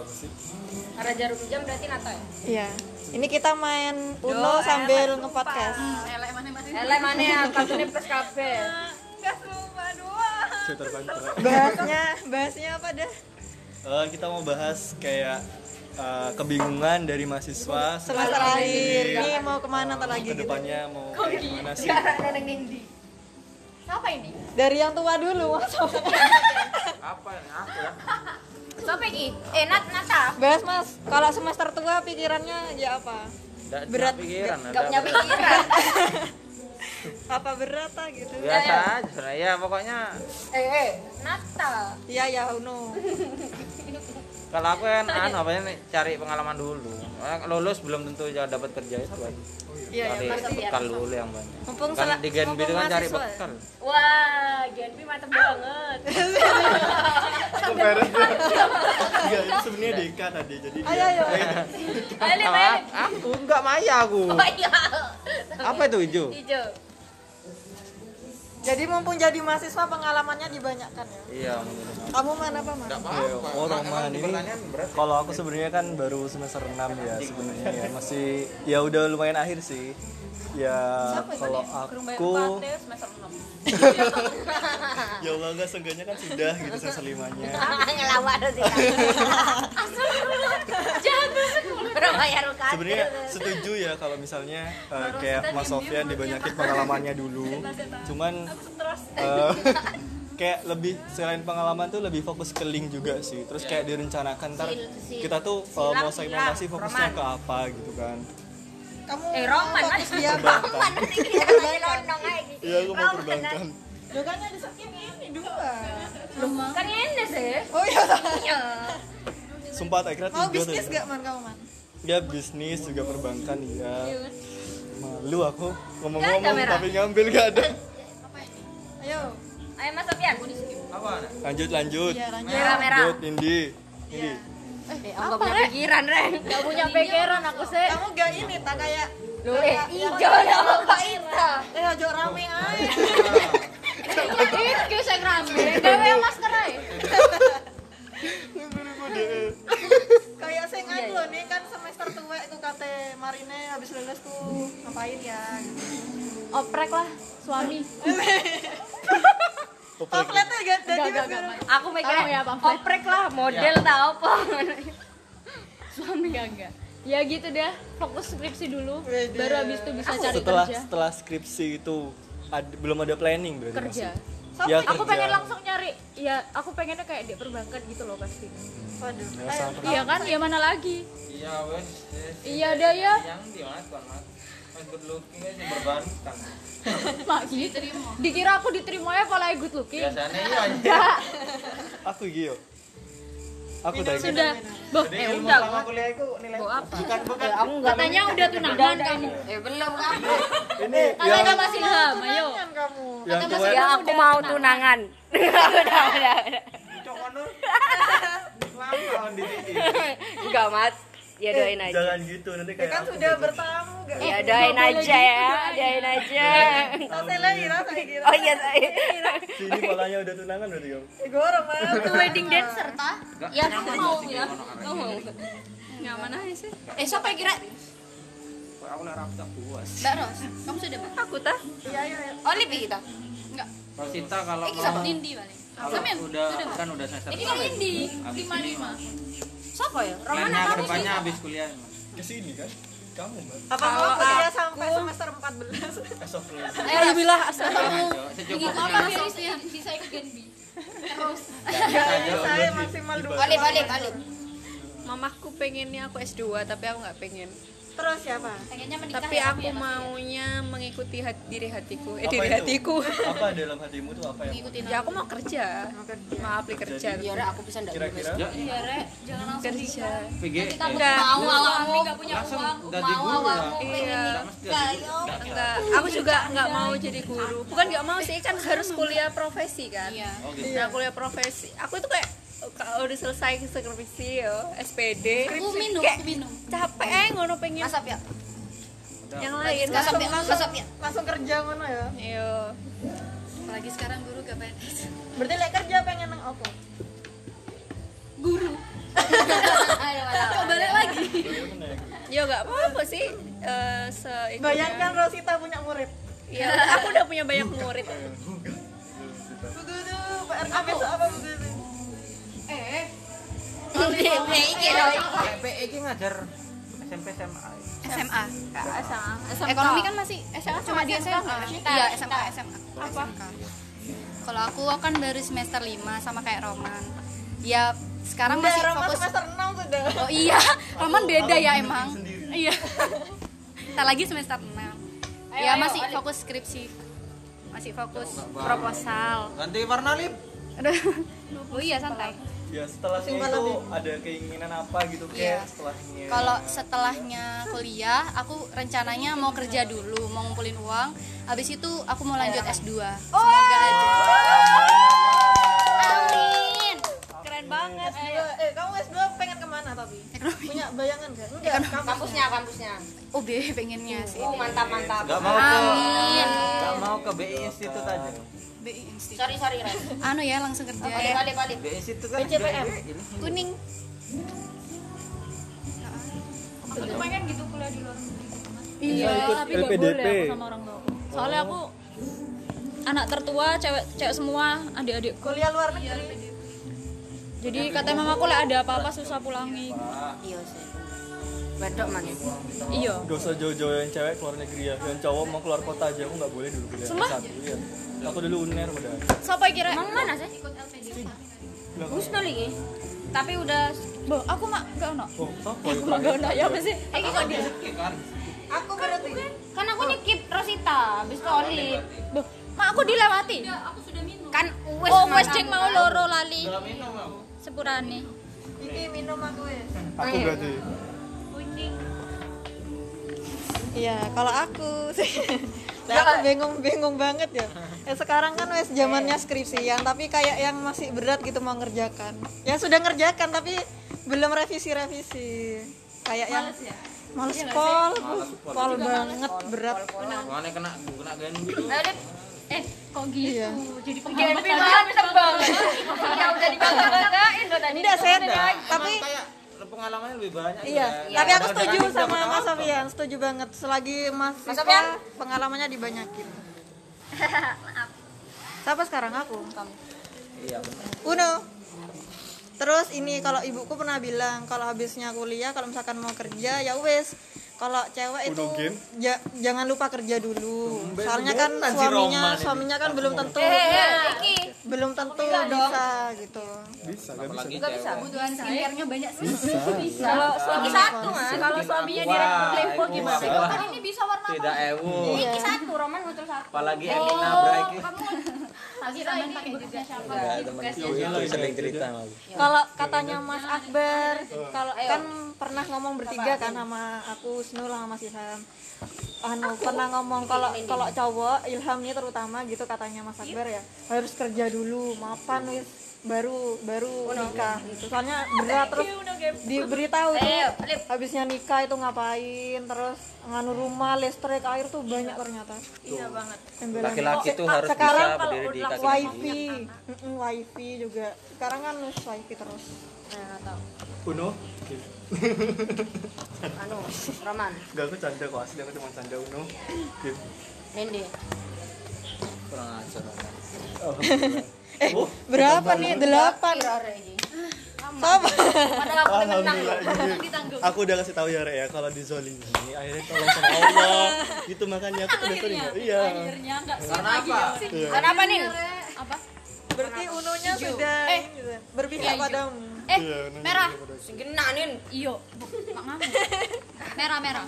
Apa sih? Karena jarum jam berarti Nato ya? Iya. Ini kita main Uno Yo, sambil nge-podcast. elek mana mana Elek mana ya kartunya plus kabeh. enggak sumpah dua. Bahasnya, bahasnya apa dah? Eh, kita mau bahas kayak eh, kebingungan dari mahasiswa Semester akhir. Ini mau ke mana ntar lagi gitu? ke depannya mau kayak gimana sih? Siapa ini Dari yang tua dulu. apa ya aku ya Siapa iki? Eh Nat Nata. Bahas mas, kalau semester tua pikirannya ya apa? Nggak Berat. punya pikiran Gak ada punya pikiran. Apa berat ah gitu? biasa aja sebenarnya ya pokoknya Eh eh Nata. Iya ya Uno. kalau aku kan anu apa nih cari pengalaman dulu Eh, lulus belum tentu ya dapat kerja itu kan Iya ya cari pasti. bekal dulu yang banyak Mumpung kan di Genbi itu kan cari bekal Wah, Genpi mantep banget. Aku beres. Enggak, itu sebenarnya Deka tadi. Jadi dia Ayo ayo. Ayo aku enggak maya aku apa itu hijau Hijau. Jadi mumpung jadi mahasiswa pengalamannya dibanyakan ya. iya mungkin Kamu mana apa mas? Ya, oh Roman ini kalau aku sebenarnya kan baru semester 6 ya sebenarnya. Ya masih ya udah lumayan akhir sih. Ya kalau aku semester enam. Ya Allah enggak seenggaknya kan sudah gitu semester limanya. Ngelawak sih. Berapa bayar UKT? sebenarnya setuju ya kalau misalnya eh, kayak Mas Sofyan dibanyakin pengalamannya dulu cuman eh, kayak lebih selain pengalaman tuh lebih fokus ke link juga sih terus kayak direncanakan ntar kita tuh eh, mau segmentasi fokusnya ke apa gitu kan Kamu Eh, Roman, fokus Mas. dia Roman nanti kita lagi lonong aja. iya aku mau perbankan Bukannya di saking ini dua. Kan ini sih. Oh iya. Iya. sumpah tak kira Mau tiga bisnis tuh gak man kamu man? Ya bisnis juga perbankan ya malu aku ngomong-ngomong tapi ngambil gak ada Ayo. Ayo Mas Sofian. apa lanjut lanjut Iya lanjut. Merah merah. lanjut Indi Indi Eh, aku gak punya pikiran, Ren. Gak punya pikiran aku sih. Kamu gak ini tak kayak Lu eh ijo sama Pak Ita. eh ojo rame aja. itu saya rame gawe masker aja kayak saya nganu loh nih kan semester tua itu kate marine habis lulus tuh ngapain ya? Oprek lah suami. Pamfletnya gak jadi Gak, gak, gak. Aku ya, mikirnya pamflet. oprek lah, model tau apa. suami. Enggak enggak. Ya gitu deh fokus skripsi dulu Wede. baru habis itu bisa cari setelah kerja. setelah skripsi itu ad- belum ada planning berarti kerja ya aku kerja. pengen langsung nyari. Ya aku pengennya kayak di perbankan gitu loh pasti. Waduh. Ya, iya kan? Ya mana lagi? Iya wes iya deh ya yang di mana tuan mas good looking aja berbankan mak diterima. Dikira aku diterima ya kalau good looking. Biasanya iya aja aku Gio. Aku sudah Boh, eh ilmu udah selama kuliah itu nilai bukan bukan Aku enggak katanya udah tunangan kamu Eh belum kamu. ini katanya masih ilham ayo kamu. yang tua Ya aku mau tunangan. Udah, udah, udah. cok manur lama on di Enggak, Mat. Ya doain aja. jangan gitu nanti kayak Kan aku sudah gitu. Bertamu gak? Ya doain aja ya, doain aja. Saya lagi rasa kira. Oh iya, saya. sini palanya udah tunangan berarti kamu Gorong man. itu wedding dancer ta Ya aku mau ya. nggak mana sih Eh, siapa yang kira? aku lah rapta puas Mbak Ros kamu sudah Mbak? Aku tah. Iya iya. iya. Oh, Lipi kita. enggak Rosita kalau ini mau sama Indi paling kalau Sampean? udah kan udah semester ini kan Indi Habis lima lima Siapa ya? Roman plannya atau ke depannya habis kuliah ke sini kan kamu mbak? Apa mau? Kuliah sampai semester 14? esok lulus Alhamdulillah, apa biar bisa bisa ikut Genbi terus. Saya maksimal dua. Alif, Alif, Alif. Mamaku pengennya aku S2 tapi aku nggak pengen. Terus siapa? pengennya menikah Tapi ya, aku ya, Mas, ya? maunya mengikuti hati, diri hatiku. Eh Apa diri itu? hatiku. apa dalam hatimu tuh apa yang ya aku mau kerja. Mau apply kerja. Ya, Rek, aku bisa enggak kira-kira ya iya rek jangan langsung Kerja. PG kita Enggak. mau awalmu nggak punya uang mau ya awalmu Iya. Enggak, aku juga nggak mau jadi guru. Bukan nggak mau sih, kan harus kuliah profesi kan. iya oh gitu Nah, kuliah profesi. Aku itu kayak kalau udah selesai skripsi yo SPD aku minum aku minum. capek ngono pengen. Masak ya. Yang lain masak ya. masak ya. Langsung kerja ngono ya. Iya apalagi sekarang guru gak pengen berarti lek kerja pengen nang apa? Guru. Kok balik lagi? Yo gak apa-apa sih. Eh, Bayangkan kan. Rosita punya murid. Iya. aku udah punya banyak murid. Bu Guru, PR apa Bu Guru? Begitu PE ini ngajar SMP SMA SMA SMA ekonomi kan masih SMA cuma di SMA iya. SMA SMA apa? Kalau aku kan baru semester 5 sama kayak Roman. Ya sekarang Udah, masih fokus semester 6 sudah. Oh iya. Roman beda ya emang. iya. Kita lagi semester 6 ya masih fokus skripsi. Masih fokus proposal. Ganti warna lip. Aduh. Oh iya santai ya setelahnya Simpel itu lebih. ada keinginan apa gitu kayak setelahnya Kalau setelahnya kuliah, aku rencananya mau kerja dulu, mau ngumpulin uang. Habis itu aku mau lanjut S2. Semoga aja. Amin. Keren banget. S2 eh kamu S2 pengen ke mana tapi punya bayangan kan enggak kampusnya kampusnya Oh, B pengennya sih. oh mantap mantap nggak mau ke Amin. nggak mau ke BI Institut aja BI Institute. sorry sorry Ren Anu ya langsung kerja. balik balik balik BI kan BCPM. Kuning. aku pengen gitu kuliah di luar Bisa ikut tapi LPDP. boleh aku sama orang tua soalnya aku anak tertua cewek cewek semua adik-adik kuliah luar negeri jadi kata mamaku lah ada apa-apa susah pulangi Iya sih. Bedok mana? iya. Gak usah jauh-jauh yang cewek keluar negeri ya. Yang cowok mau keluar kota aja aku nggak boleh dulu kuliah Sumpah? satu ya Aku dulu uner udah. Siapa yang kira? Emang mana sih? Gus lagi. Tapi udah Boh, aku mak gak ono. Oh, itu? mak gak ono. Ya apa sih? Eh kok dia aku berarti. kan aku nyekip Rosita habis ke Olip Boh, mak aku dilewati. Kan wes oh wes cek mau loro lali. Sepurane. Iki minum aku ya Aku berarti Iya, kalau aku sih. Aku bingung-bingung banget ya. Ya sekarang kan wes zamannya skripsian, tapi kayak yang masih berat gitu mau ngerjakan. Ya sudah ngerjakan tapi belum revisi-revisi. Kayak yang males pol, pol banget berat. mana kena kena gani gitu. Eh kok gitu? Iya. jadi penghambat lagi Ya udah dibangga-banggain loh tadi. Tidak set, tapi kayak pengalamannya lebih banyak Iya, gitu ya. tapi aku setuju sama Mas? Sofian, setuju banget. Selagi Mas Sofian? pengalamannya dibanyakin. Siapa sekarang aku? iya benar. Uno. Terus ini kalau ibuku pernah bilang kalau habisnya kuliah kalau misalkan mau kerja ya wes kalau cewek itu ja- jangan lupa kerja dulu. Soalnya kan suaminya suaminya kan belum tentu iki. Belum tentu bisa gitu. Bisa, gak bisa. apalagi Gak bisa. Kebutuhan skincare-nya banyak sih. kalau suami Satu mas. kalau suaminya direktur Playboy ibu gimana? kan ini bisa warna tidak ewu. Iya. satu Roman ngutul satu. Apalagi Emina Braiki pakai siapa? sering cerita Kalau katanya Mas Akbar, kalau kan pernah ngomong bertiga kan sama aku Snul sama Mas Ilham. Anu pernah ngomong kalau kalau cowok Ilham nih terutama gitu katanya Mas Akbar ya. Harus kerja dulu, mapan wis baru baru nikah gitu. Soalnya berat terus diberitahu tuh habisnya nikah itu ngapain terus nganu rumah listrik air tuh banyak ternyata. Iya banget. Embel-embel. laki-laki tuh Se- harus sekarang bisa berdiri di kaki wifi. Mm-mm, wifi juga. Sekarang kan harus wifi terus. Uno? anu Roman. Gak aku canda kok asli aku cuma canda Uno. Nindi. Kurang ajar. Alhamdulillah. eh berapa nih? delapan. Sama. Alhamdulillah gini. Aku udah kasih tahu ya Rek ya kalau dizolimi akhirnya tolong sama Allah. Gitu makanya aku udah sering. Iya. akhirnya nggak karena apa? Iya. Kenapa nih? apa berarti unonya sudah ini gitu, berpihak padamu eh Iya, merah. Segena nih. iyo. Merah merah.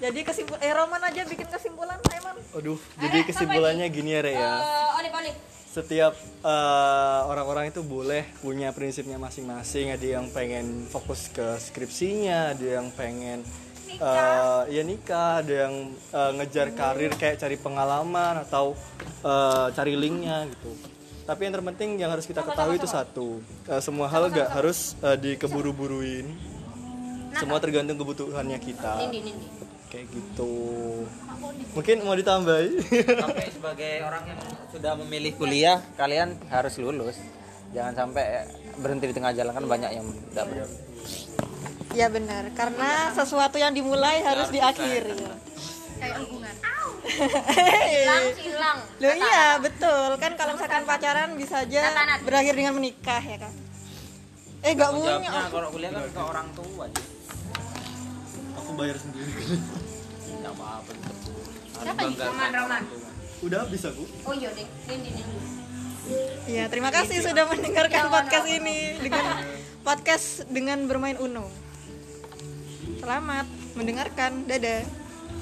Jadi kesimpul eh Roman aja bikin kesimpulan Aiman Aduh, jadi kesimpulannya gini ya Rek ya. Eh, olip olip Setiap eh, orang-orang itu boleh punya prinsipnya masing-masing. Ada yang pengen fokus ke skripsinya, ada yang pengen eh, ya nikah, ada yang eh, ngejar karir kayak cari pengalaman atau eh, cari linknya gitu. Tapi yang terpenting yang harus kita ketahui itu satu, eh, semua hal gak harus eh, dikeburu-buruin. Semua tergantung kebutuhannya kita. Kayak gitu. Mungkin mau ditambahi? tapi sebagai orang yang sudah memilih kuliah kalian harus lulus jangan sampai berhenti di tengah jalan kan banyak yang tidak berhenti Ya benar, karena sesuatu yang dimulai harus diakhiri. kayak hubungan hilang hilang Loh iya, betul. Kan kalau misalkan pacaran bisa aja berakhir dengan menikah ya kan. Eh gak punya. jawabnya kalau kuliah kan ke orang tua aja aku bayar sendiri nggak apa-apa Siapa nih? banggakan orang tua udah habis aku oh iya deh ini ini Iya, terima kasih sudah mendengarkan podcast ini dengan podcast dengan bermain Uno. Selamat mendengarkan. Dadah.